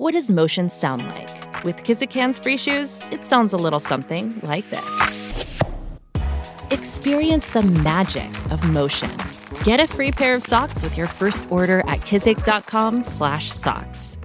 What does motion sound like? With Kizikans free shoes, it sounds a little something like this. Experience the magic of motion. Get a free pair of socks with your first order at kizik.com/socks.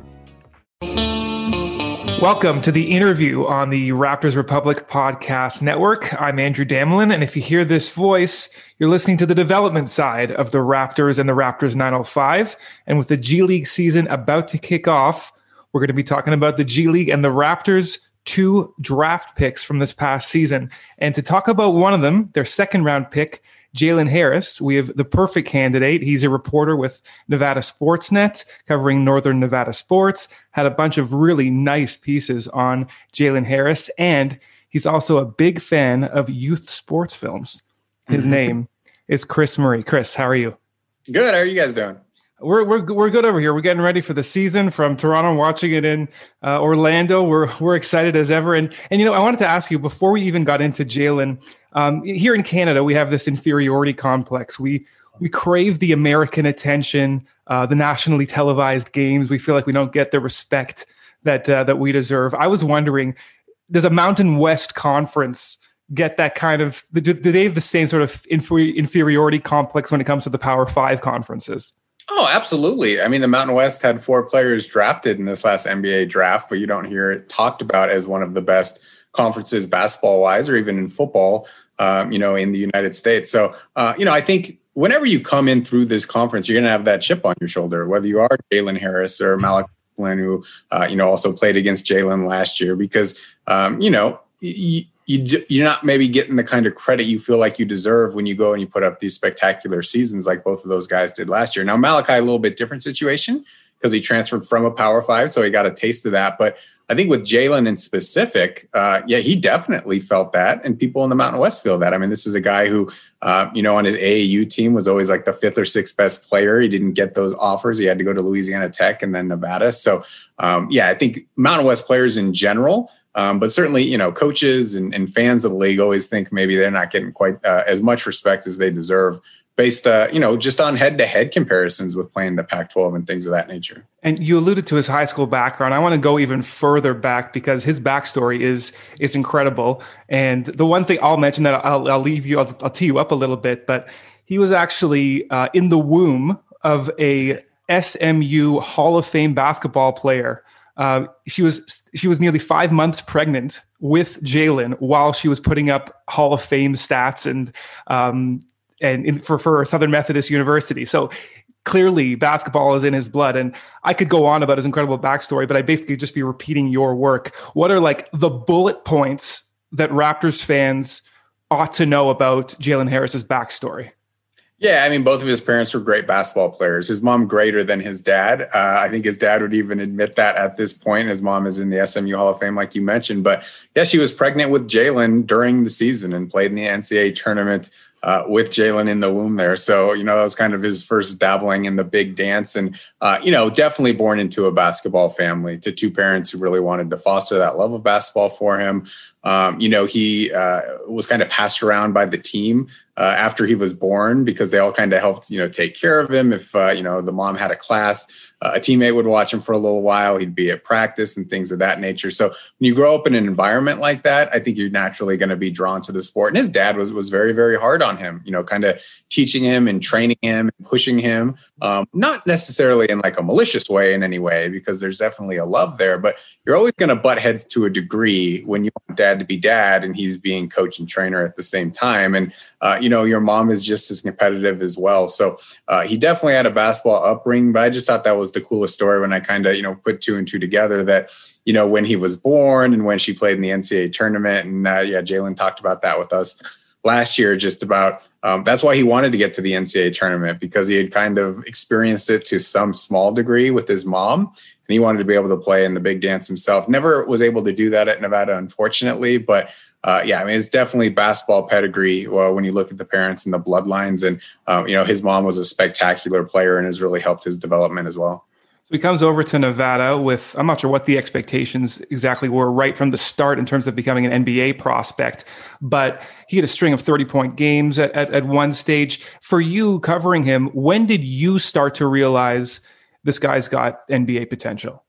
Welcome to the interview on the Raptors Republic Podcast Network. I'm Andrew Damelin, and if you hear this voice, you're listening to the development side of the Raptors and the Raptors 905. And with the G League season about to kick off, we're going to be talking about the G League and the Raptors' two draft picks from this past season. And to talk about one of them, their second round pick, Jalen Harris. We have the perfect candidate. He's a reporter with Nevada Sportsnet covering Northern Nevada sports, had a bunch of really nice pieces on Jalen Harris, and he's also a big fan of youth sports films. His mm-hmm. name is Chris Murray. Chris, how are you? Good. How are you guys doing? We're, we're, we're good over here. We're getting ready for the season from Toronto, watching it in uh, Orlando. We're, we're excited as ever. And, and, you know, I wanted to ask you before we even got into Jalen, um, here in Canada, we have this inferiority complex. We we crave the American attention, uh, the nationally televised games. We feel like we don't get the respect that uh, that we deserve. I was wondering, does a Mountain West conference get that kind of? Do, do they have the same sort of inferiority complex when it comes to the Power Five conferences? Oh, absolutely. I mean, the Mountain West had four players drafted in this last NBA draft, but you don't hear it talked about as one of the best conferences basketball wise or even in football um, you know, in the United States. So, uh, you know, I think whenever you come in through this conference, you're going to have that chip on your shoulder, whether you are Jalen Harris or Malachi Flynn, who, uh, you know, also played against Jalen last year, because, um, you know, you, you, you're not maybe getting the kind of credit you feel like you deserve when you go and you put up these spectacular seasons like both of those guys did last year. Now, Malachi, a little bit different situation because he transferred from a Power Five, so he got a taste of that. But I think with Jalen in specific, uh, yeah, he definitely felt that, and people in the Mountain West feel that. I mean, this is a guy who, uh, you know, on his AAU team was always like the fifth or sixth best player. He didn't get those offers. He had to go to Louisiana Tech and then Nevada. So, um, yeah, I think Mountain West players in general. Um, but certainly, you know, coaches and, and, fans of the league always think maybe they're not getting quite uh, as much respect as they deserve based, uh, you know, just on head-to-head comparisons with playing the Pac-12 and things of that nature. And you alluded to his high school background. I want to go even further back because his backstory is is incredible. And the one thing I'll mention that I'll, I'll leave you, I'll, I'll, tee you up a little bit, but he was actually uh, in the womb of a SMU Hall of Fame basketball player. Uh, she was she was nearly five months pregnant with Jalen while she was putting up Hall of Fame stats and um, and in, for for Southern Methodist University. So clearly basketball is in his blood. And i could go on about his incredible backstory but i basically just be repeating your work. What are like the bullet points that raptors fans ought to know about jalen harris's backstory yeah, I mean, both of his parents were great basketball players. His mom greater than his dad. Uh, I think his dad would even admit that at this point. His mom is in the SMU Hall of Fame, like you mentioned. But yeah, she was pregnant with Jalen during the season and played in the NCAA tournament uh, with Jalen in the womb there. So, you know, that was kind of his first dabbling in the big dance. And, uh, you know, definitely born into a basketball family to two parents who really wanted to foster that love of basketball for him. Um, you know, he uh, was kind of passed around by the team uh, after he was born because they all kind of helped, you know, take care of him. If, uh, you know, the mom had a class, uh, a teammate would watch him for a little while. He'd be at practice and things of that nature. So when you grow up in an environment like that, I think you're naturally going to be drawn to the sport. And his dad was was very very hard on him. You know, kind of teaching him and training him and pushing him. Um, not necessarily in like a malicious way in any way, because there's definitely a love there. But you're always going to butt heads to a degree when you want dad to be dad and he's being coach and trainer at the same time. And uh, you know, your mom is just as competitive as well. So uh, he definitely had a basketball upbringing. But I just thought that was the coolest story when I kind of you know put two and two together that you know when he was born and when she played in the NCAA tournament and uh, yeah Jalen talked about that with us last year just about um, that's why he wanted to get to the NCAA tournament because he had kind of experienced it to some small degree with his mom and he wanted to be able to play in the big dance himself. Never was able to do that at Nevada unfortunately but uh, yeah, I mean, it's definitely basketball pedigree well, when you look at the parents and the bloodlines. And, um, you know, his mom was a spectacular player and has really helped his development as well. So he comes over to Nevada with, I'm not sure what the expectations exactly were right from the start in terms of becoming an NBA prospect, but he had a string of 30 point games at, at, at one stage. For you covering him, when did you start to realize this guy's got NBA potential?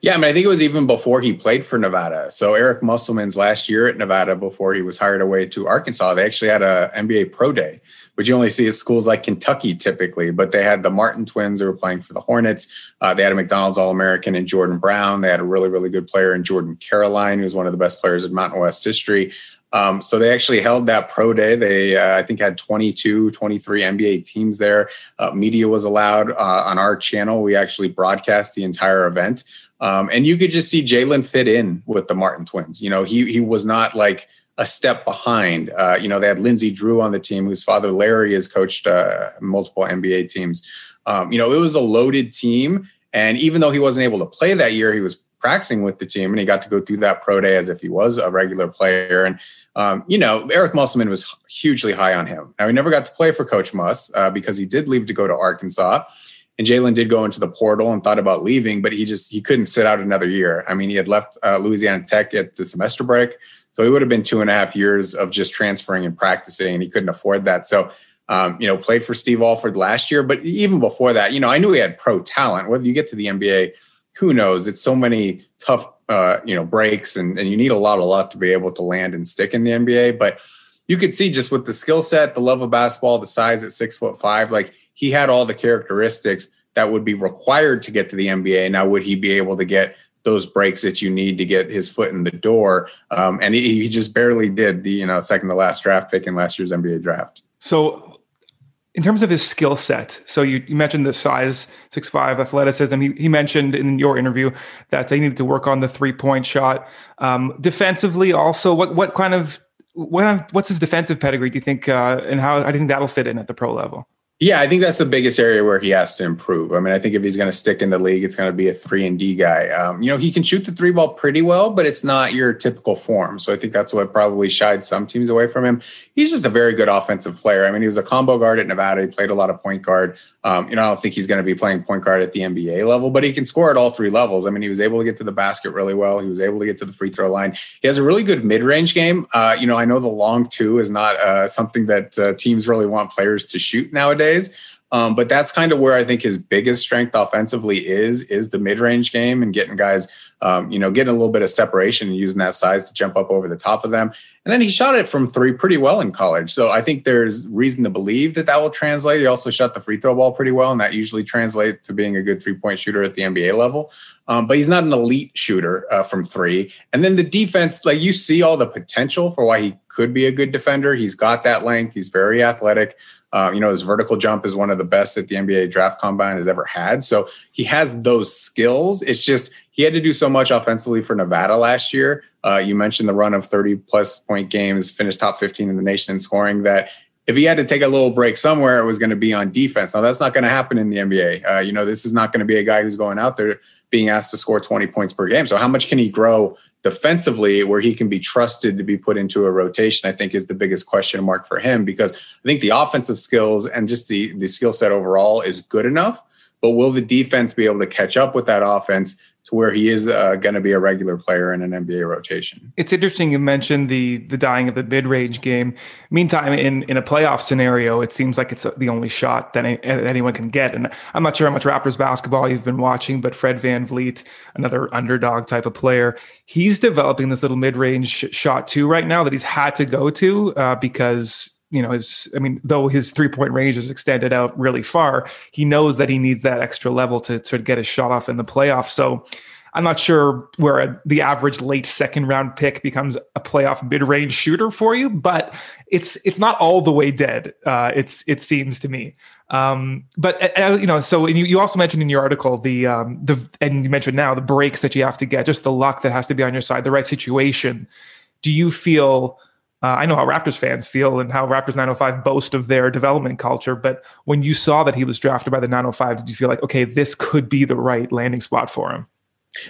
Yeah, I mean, I think it was even before he played for Nevada. So Eric Musselman's last year at Nevada, before he was hired away to Arkansas, they actually had a NBA Pro Day, which you only see at schools like Kentucky typically. But they had the Martin twins who were playing for the Hornets. Uh, they had a McDonald's All American in Jordan Brown. They had a really, really good player in Jordan Caroline, who's one of the best players in Mountain West history. Um, so they actually held that pro day. They, uh, I think, had 22, 23 NBA teams there. Uh, media was allowed uh, on our channel. We actually broadcast the entire event. Um, and you could just see Jalen fit in with the Martin twins. You know, he, he was not like a step behind. Uh, you know, they had Lindsey Drew on the team, whose father Larry has coached uh, multiple NBA teams. Um, you know, it was a loaded team. And even though he wasn't able to play that year, he was practicing with the team and he got to go through that pro day as if he was a regular player. And, um, you know, Eric Musselman was hugely high on him. Now, he never got to play for Coach Muss uh, because he did leave to go to Arkansas. And Jalen did go into the portal and thought about leaving, but he just he couldn't sit out another year. I mean, he had left uh, Louisiana Tech at the semester break, so he would have been two and a half years of just transferring and practicing, and he couldn't afford that. So um, you know, played for Steve Alford last year, but even before that, you know, I knew he had pro talent. Whether you get to the NBA, who knows? It's so many tough, uh, you know, breaks, and, and you need a lot of luck to be able to land and stick in the NBA. But you could see just with the skill set, the love of basketball, the size at six foot five, like he had all the characteristics that would be required to get to the NBA. Now, would he be able to get those breaks that you need to get his foot in the door? Um, and he, he, just barely did the you know second to last draft pick in last year's NBA draft. So in terms of his skill set, so you, you mentioned the size, six five athleticism. He, he mentioned in your interview that they needed to work on the three point shot. Um, defensively, also, what what kind of what what's his defensive pedigree? Do you think, uh, and how, you think that'll fit in at the pro level? Yeah, I think that's the biggest area where he has to improve. I mean, I think if he's going to stick in the league, it's going to be a three and D guy. Um, you know, he can shoot the three ball pretty well, but it's not your typical form. So I think that's what probably shied some teams away from him. He's just a very good offensive player. I mean, he was a combo guard at Nevada. He played a lot of point guard. Um, you know, I don't think he's going to be playing point guard at the NBA level, but he can score at all three levels. I mean, he was able to get to the basket really well. He was able to get to the free throw line. He has a really good mid range game. Uh, you know, I know the long two is not uh, something that uh, teams really want players to shoot nowadays. Um, but that's kind of where I think his biggest strength offensively is is the mid range game and getting guys, um, you know, getting a little bit of separation and using that size to jump up over the top of them. And then he shot it from three pretty well in college. So I think there's reason to believe that that will translate. He also shot the free throw ball pretty well, and that usually translates to being a good three point shooter at the NBA level. Um, but he's not an elite shooter uh, from three. And then the defense, like you see all the potential for why he could be a good defender. He's got that length. He's very athletic. Uh, you know, his vertical jump is one of the best that the NBA draft combine has ever had. So he has those skills. It's just he had to do so much offensively for Nevada last year. Uh, you mentioned the run of 30 plus point games, finished top 15 in the nation in scoring, that if he had to take a little break somewhere, it was going to be on defense. Now, that's not going to happen in the NBA. Uh, you know, this is not going to be a guy who's going out there being asked to score 20 points per game. So, how much can he grow defensively where he can be trusted to be put into a rotation, I think is the biggest question mark for him because I think the offensive skills and just the, the skill set overall is good enough. But will the defense be able to catch up with that offense to where he is uh, going to be a regular player in an NBA rotation. It's interesting you mentioned the the dying of the mid range game. Meantime, in in a playoff scenario, it seems like it's the only shot that anyone can get. And I'm not sure how much Raptors basketball you've been watching, but Fred Van VanVleet, another underdog type of player, he's developing this little mid range shot too right now that he's had to go to uh, because you know, his, I mean, though his three point range is extended out really far, he knows that he needs that extra level to, to get his shot off in the playoffs. So I'm not sure where a, the average late second round pick becomes a playoff mid range shooter for you, but it's it's not all the way dead. Uh, it's it seems to me. Um, but uh you know, so you, you also mentioned in your article the um, the and you mentioned now the breaks that you have to get, just the luck that has to be on your side, the right situation. Do you feel? Uh, I know how Raptors fans feel and how Raptors 905 boast of their development culture. But when you saw that he was drafted by the 905, did you feel like, okay, this could be the right landing spot for him?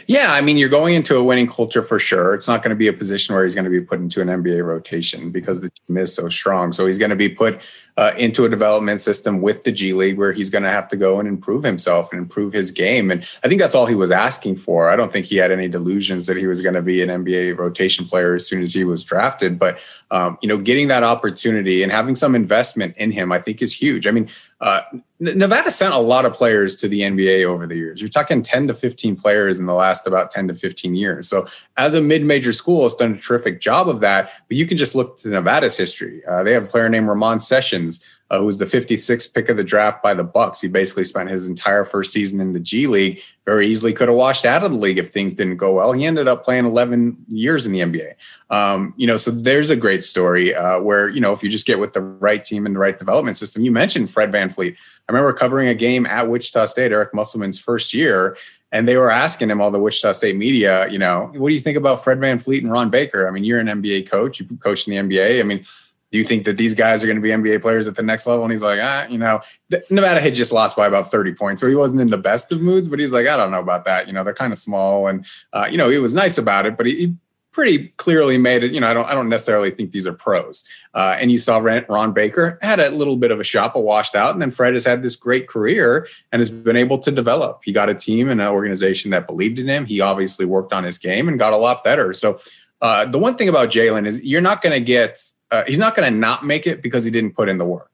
Yeah, I mean, you're going into a winning culture for sure. It's not going to be a position where he's going to be put into an NBA rotation because the team is so strong. So he's going to be put uh, into a development system with the G League where he's going to have to go and improve himself and improve his game. And I think that's all he was asking for. I don't think he had any delusions that he was going to be an NBA rotation player as soon as he was drafted. But um, you know, getting that opportunity and having some investment in him, I think, is huge. I mean, uh, Nevada sent a lot of players to the NBA over the years. You're talking 10 to 15 players in the last about 10 to 15 years. So, as a mid major school, it's done a terrific job of that. But you can just look to Nevada's history. Uh, they have a player named Ramon Sessions, uh, who was the 56th pick of the draft by the Bucks. He basically spent his entire first season in the G League. Very easily could have washed out of the league if things didn't go well. He ended up playing 11 years in the NBA. Um, you know, so there's a great story uh, where you know if you just get with the right team and the right development system. You mentioned Fred VanVleet. I remember covering a game at Wichita State, Eric Musselman's first year, and they were asking him all the Wichita State media, you know, what do you think about Fred VanVleet and Ron Baker? I mean, you're an NBA coach, you coach in the NBA. I mean, do you think that these guys are going to be NBA players at the next level? And he's like, ah, you know, Nevada had just lost by about 30 points. So he wasn't in the best of moods, but he's like, I don't know about that. You know, they're kind of small. And, uh, you know, he was nice about it, but he, he, pretty clearly made it. You know, I don't, I don't necessarily think these are pros. Uh, and you saw Ron Baker had a little bit of a shop, a washed out. And then Fred has had this great career and has been able to develop. He got a team and an organization that believed in him. He obviously worked on his game and got a lot better. So, uh, the one thing about Jalen is you're not going to get uh, he's not going to not make it because he didn't put in the work.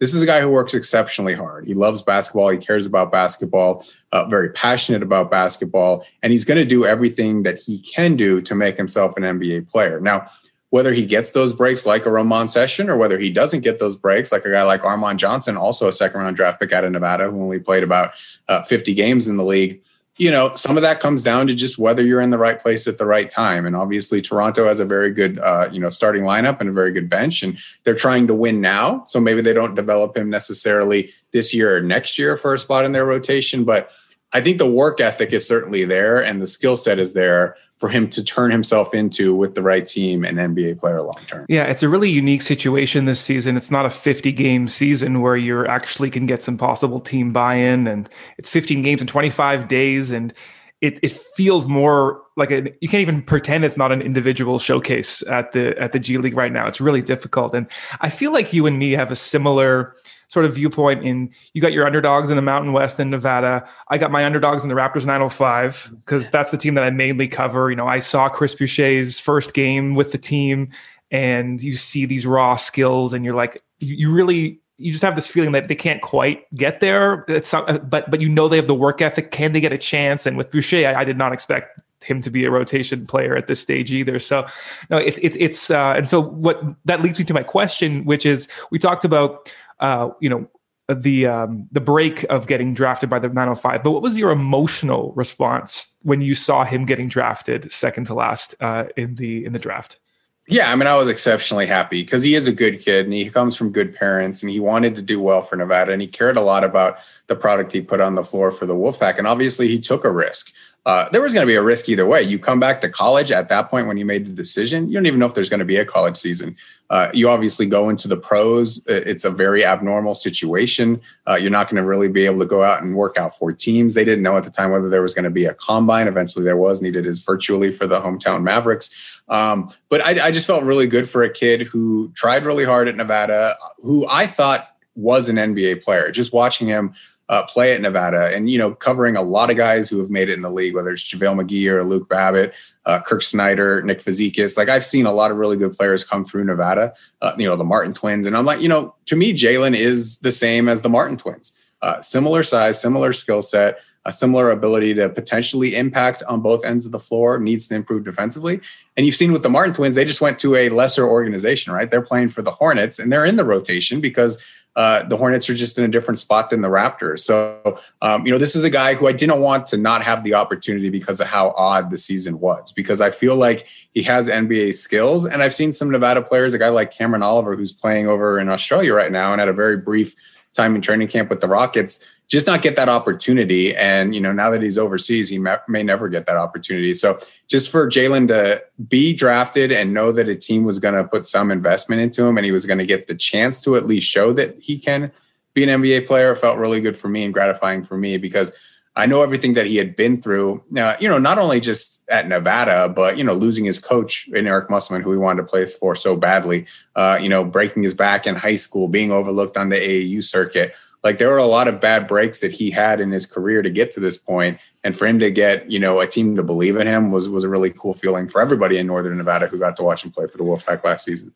This is a guy who works exceptionally hard. He loves basketball. He cares about basketball, uh, very passionate about basketball, and he's going to do everything that he can do to make himself an NBA player. Now, whether he gets those breaks like a Ramon Session or whether he doesn't get those breaks like a guy like Armon Johnson, also a second round draft pick out of Nevada, who only played about uh, 50 games in the league you know, some of that comes down to just whether you're in the right place at the right time. And obviously, Toronto has a very good, uh, you know, starting lineup and a very good bench, and they're trying to win now. So maybe they don't develop him necessarily this year or next year for a spot in their rotation. But I think the work ethic is certainly there, and the skill set is there for him to turn himself into with the right team an NBA player long term. Yeah, it's a really unique situation this season. It's not a 50 game season where you actually can get some possible team buy in, and it's 15 games in 25 days, and it it feels more like a you can't even pretend it's not an individual showcase at the at the G League right now. It's really difficult, and I feel like you and me have a similar sort of viewpoint in you got your underdogs in the Mountain West in Nevada. I got my underdogs in the Raptors 905 because that's the team that I mainly cover. You know, I saw Chris Boucher's first game with the team and you see these raw skills and you're like you, really you just have this feeling that they can't quite get there. It's, but but you know they have the work ethic. Can they get a chance? And with Boucher, I, I did not expect him to be a rotation player at this stage either. So no, it's it's it's uh, and so what that leads me to my question, which is we talked about uh, you know, the um, the break of getting drafted by the 905. But what was your emotional response when you saw him getting drafted second to last uh, in the in the draft? Yeah, I mean, I was exceptionally happy because he is a good kid and he comes from good parents and he wanted to do well for Nevada and he cared a lot about the product he put on the floor for the Wolfpack. And obviously, he took a risk uh, there was going to be a risk either way. You come back to college at that point when you made the decision, you don't even know if there's going to be a college season. Uh, you obviously go into the pros. It's a very abnormal situation. Uh, you're not going to really be able to go out and work out for teams. They didn't know at the time whether there was going to be a combine. Eventually, there was. Needed is virtually for the hometown Mavericks. Um, but I, I just felt really good for a kid who tried really hard at Nevada, who I thought was an NBA player. Just watching him uh, play at Nevada and, you know, covering a lot of guys who have made it in the league, whether it's JaVale McGee or Luke Babbitt, uh, Kirk Snyder, Nick Fazekas. Like I've seen a lot of really good players come through Nevada, uh, you know, the Martin twins. And I'm like, you know, to me, Jalen is the same as the Martin twins. Uh, similar size, similar skill set, a similar ability to potentially impact on both ends of the floor, needs to improve defensively. And you've seen with the Martin twins, they just went to a lesser organization, right? They're playing for the Hornets and they're in the rotation because uh, the Hornets are just in a different spot than the Raptors. So, um, you know, this is a guy who I didn't want to not have the opportunity because of how odd the season was, because I feel like he has NBA skills. And I've seen some Nevada players, a guy like Cameron Oliver, who's playing over in Australia right now and had a very brief time in training camp with the Rockets, just not get that opportunity. And, you know, now that he's overseas, he may, never get that opportunity. So just for Jalen to be drafted and know that a team was going to put some investment into him and he was going to get the chance to at least show that he can be an NBA player felt really good for me and gratifying for me because I know everything that he had been through. Uh, you know, not only just at Nevada, but you know, losing his coach in Eric Musselman, who he wanted to play for so badly. Uh, you know, breaking his back in high school, being overlooked on the AAU circuit. Like there were a lot of bad breaks that he had in his career to get to this point, and for him to get you know a team to believe in him was was a really cool feeling for everybody in Northern Nevada who got to watch him play for the Wolfpack last season.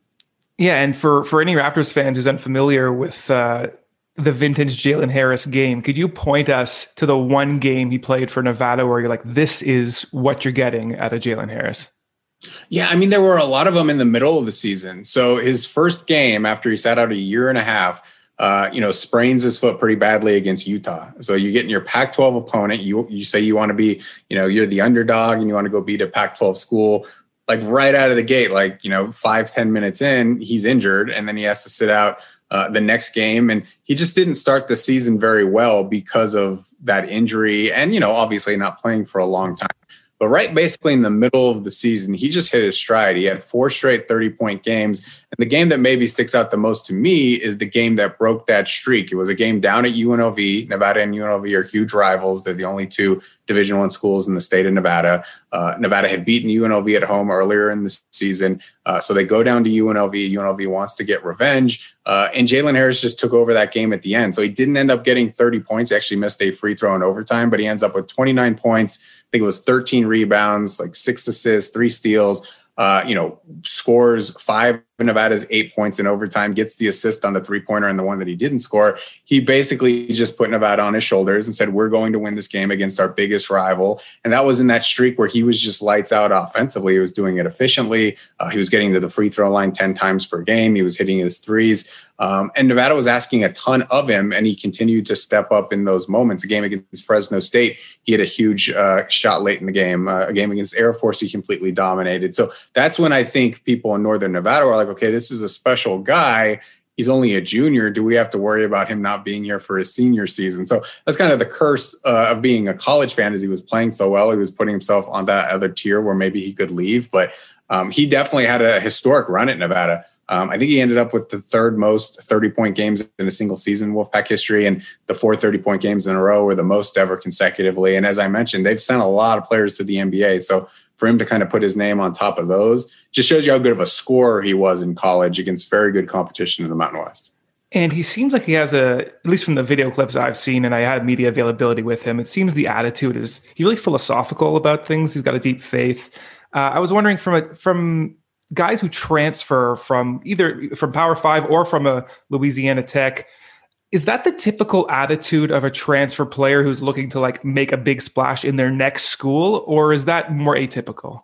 Yeah, and for for any Raptors fans who's unfamiliar with. Uh the vintage Jalen Harris game, could you point us to the one game he played for Nevada where you're like, this is what you're getting out of Jalen Harris? Yeah, I mean, there were a lot of them in the middle of the season. So his first game after he sat out a year and a half, uh, you know, sprains his foot pretty badly against Utah. So you get in your Pac-12 opponent. You you say you want to be, you know, you're the underdog and you want to go beat a Pac-12 school. Like right out of the gate, like you know, five ten minutes in, he's injured, and then he has to sit out uh, the next game. And he just didn't start the season very well because of that injury, and you know, obviously not playing for a long time. But right basically in the middle of the season, he just hit his stride. He had four straight 30 point games. And the game that maybe sticks out the most to me is the game that broke that streak. It was a game down at UNLV. Nevada and UNLV are huge rivals. They're the only two Division One schools in the state of Nevada. Uh, Nevada had beaten UNLV at home earlier in the season, uh, so they go down to UNLV. UNLV wants to get revenge, uh, and Jalen Harris just took over that game at the end. So he didn't end up getting 30 points. He actually missed a free throw in overtime, but he ends up with 29 points. I think it was 13 rebounds, like six assists, three steals. Uh, you know, scores five Nevada's eight points in overtime, gets the assist on the three pointer and the one that he didn't score. He basically just put Nevada on his shoulders and said, We're going to win this game against our biggest rival. And that was in that streak where he was just lights out offensively. He was doing it efficiently. Uh, he was getting to the free throw line 10 times per game. He was hitting his threes. Um, and Nevada was asking a ton of him, and he continued to step up in those moments. A game against Fresno State, he had a huge uh, shot late in the game. Uh, a game against Air Force, he completely dominated. So that's when I think people in Northern Nevada were like, okay, this is a special guy. He's only a junior. Do we have to worry about him not being here for his senior season? So that's kind of the curse uh, of being a college fan. As he was playing so well, he was putting himself on that other tier where maybe he could leave. But um, he definitely had a historic run at Nevada. Um, I think he ended up with the third most 30 point games in a single season Wolfpack history, and the four 30 point games in a row were the most ever consecutively. And as I mentioned, they've sent a lot of players to the NBA. So for him to kind of put his name on top of those just shows you how good of a scorer he was in college against very good competition in the Mountain West. And he seems like he has a, at least from the video clips I've seen, and I had media availability with him. It seems the attitude is he's really philosophical about things. He's got a deep faith. Uh, I was wondering from a, from guys who transfer from either from Power Five or from a Louisiana Tech, is that the typical attitude of a transfer player who's looking to like make a big splash in their next school, or is that more atypical?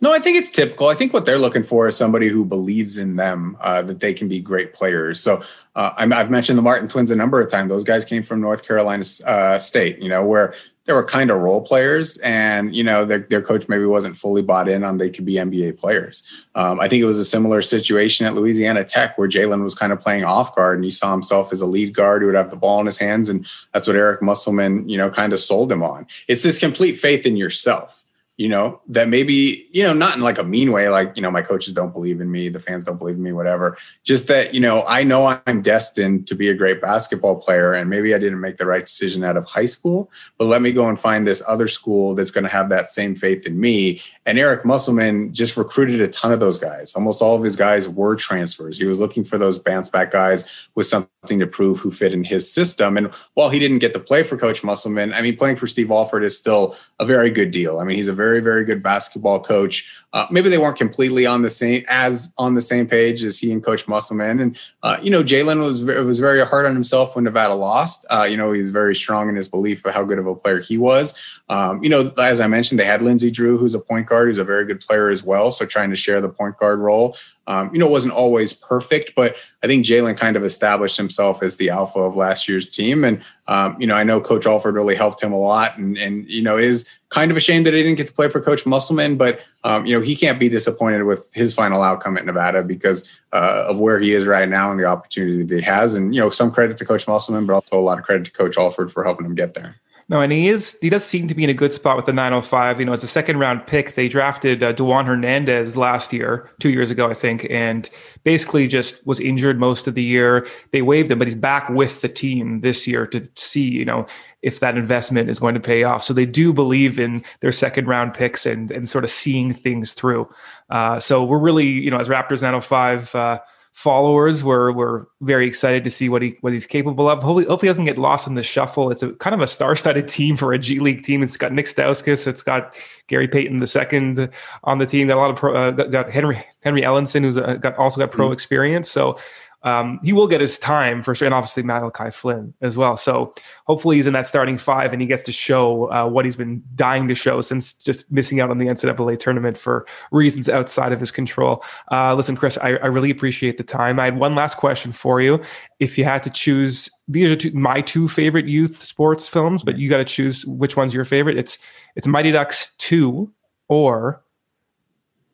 No, I think it's typical. I think what they're looking for is somebody who believes in them, uh, that they can be great players. So uh, i have mentioned the Martin twins a number of times. Those guys came from North Carolina uh, State, you know, where they were kind of role players and you know their, their coach maybe wasn't fully bought in on they could be nba players. Um, i think it was a similar situation at louisiana tech where jalen was kind of playing off guard and he saw himself as a lead guard who would have the ball in his hands and that's what eric musselman you know kind of sold him on. It's this complete faith in yourself you know, that maybe, you know, not in like a mean way, like, you know, my coaches don't believe in me, the fans don't believe in me, whatever. Just that, you know, I know I'm destined to be a great basketball player and maybe I didn't make the right decision out of high school, but let me go and find this other school that's going to have that same faith in me. And Eric Musselman just recruited a ton of those guys. Almost all of his guys were transfers. He was looking for those bounce back guys with something to prove who fit in his system. And while he didn't get to play for Coach Musselman, I mean, playing for Steve Alford is still a very good deal. I mean, he's a very, very very good basketball coach. Uh, maybe they weren't completely on the same as on the same page as he and Coach Musselman. And uh, you know, Jalen was was very hard on himself when Nevada lost. Uh, you know, he's very strong in his belief of how good of a player he was. Um, you know, as I mentioned, they had Lindsey Drew, who's a point guard, who's a very good player as well. So trying to share the point guard role um, you know, wasn't always perfect, but I think Jalen kind of established himself as the alpha of last year's team. And, um, you know, I know Coach Alford really helped him a lot and, and, you know, is kind of ashamed that he didn't get to play for Coach Musselman, but, um, you know, he can't be disappointed with his final outcome at Nevada because uh, of where he is right now and the opportunity that he has. And, you know, some credit to Coach Musselman, but also a lot of credit to Coach Alford for helping him get there. No, and he is he does seem to be in a good spot with the 905. You know, as a second round pick, they drafted uh, Dewan Hernandez last year, two years ago, I think, and basically just was injured most of the year. They waived him, but he's back with the team this year to see, you know, if that investment is going to pay off. So they do believe in their second round picks and and sort of seeing things through. Uh, so we're really, you know, as Raptors 905. Uh, followers were were very excited to see what he what he's capable of. Hopefully, hopefully he doesn't get lost in the shuffle. It's a kind of a star-studded team for a G League team. It's got Nick Stauskas, it's got Gary Payton the second on the team. Got a lot of pro, uh, got Henry Henry Ellenson, who's a, got also got pro mm-hmm. experience. So um, he will get his time for sure, and obviously Malachi Flynn as well. So hopefully he's in that starting five and he gets to show uh, what he's been dying to show since just missing out on the NCAA tournament for reasons outside of his control. Uh, listen, Chris, I, I, really appreciate the time. I had one last question for you. If you had to choose, these are two, my two favorite youth sports films, but you got to choose which one's your favorite. It's it's Mighty Ducks two or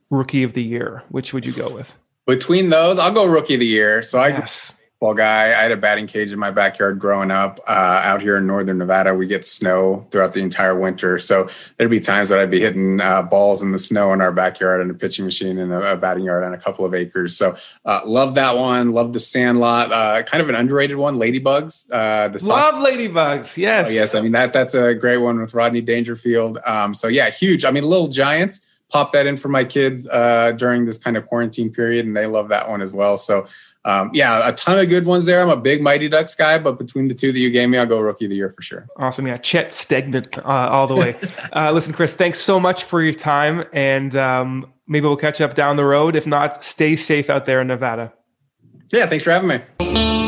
Rookie of the Year. Which would you go with? Between those, I'll go rookie of the year. So yes. I ball guy. I had a batting cage in my backyard growing up. Uh, out here in northern Nevada, we get snow throughout the entire winter. So there'd be times that I'd be hitting uh, balls in the snow in our backyard and a pitching machine and a, a batting yard on a couple of acres. So uh, love that one. Love the Sandlot. Uh, kind of an underrated one, Ladybugs. Uh, the love Ladybugs. Yes. Oh, yes. I mean that that's a great one with Rodney Dangerfield. Um, so yeah, huge. I mean, Little Giants pop that in for my kids uh, during this kind of quarantine period, and they love that one as well. So, um, yeah, a ton of good ones there. I'm a big Mighty Ducks guy, but between the two that you gave me, I'll go Rookie of the Year for sure. Awesome, yeah, Chet Steadman uh, all the way. uh, listen, Chris, thanks so much for your time, and um, maybe we'll catch up down the road. If not, stay safe out there in Nevada. Yeah, thanks for having me.